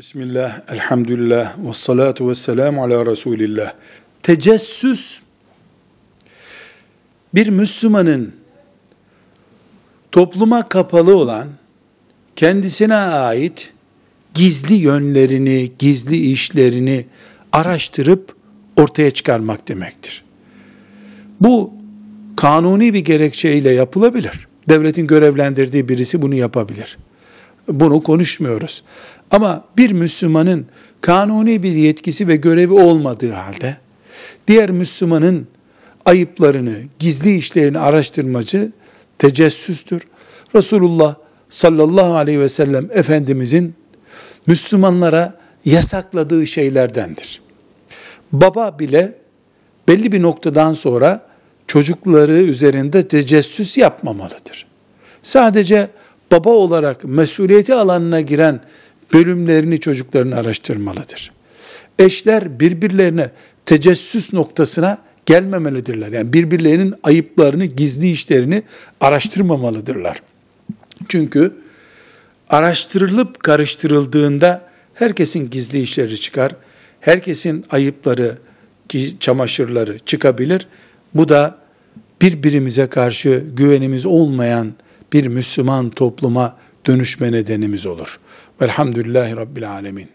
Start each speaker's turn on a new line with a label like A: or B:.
A: Bismillah, elhamdülillah, ve salatu ve selamu ala Resulillah. Tecessüs, bir Müslümanın topluma kapalı olan, kendisine ait gizli yönlerini, gizli işlerini araştırıp ortaya çıkarmak demektir. Bu kanuni bir gerekçeyle yapılabilir. Devletin görevlendirdiği birisi bunu yapabilir. Bunu konuşmuyoruz. Ama bir Müslümanın kanuni bir yetkisi ve görevi olmadığı halde diğer Müslümanın ayıplarını, gizli işlerini araştırmacı tecessüstür. Resulullah sallallahu aleyhi ve sellem Efendimizin Müslümanlara yasakladığı şeylerdendir. Baba bile belli bir noktadan sonra çocukları üzerinde tecessüs yapmamalıdır. Sadece baba olarak mesuliyeti alanına giren bölümlerini çocukların araştırmalıdır. Eşler birbirlerine tecessüs noktasına gelmemelidirler. Yani birbirlerinin ayıplarını, gizli işlerini araştırmamalıdırlar. Çünkü araştırılıp karıştırıldığında herkesin gizli işleri çıkar. Herkesin ayıpları, çamaşırları çıkabilir. Bu da birbirimize karşı güvenimiz olmayan bir Müslüman topluma dönüşme nedenimiz olur. Velhamdülillahi Rabbil Alemin.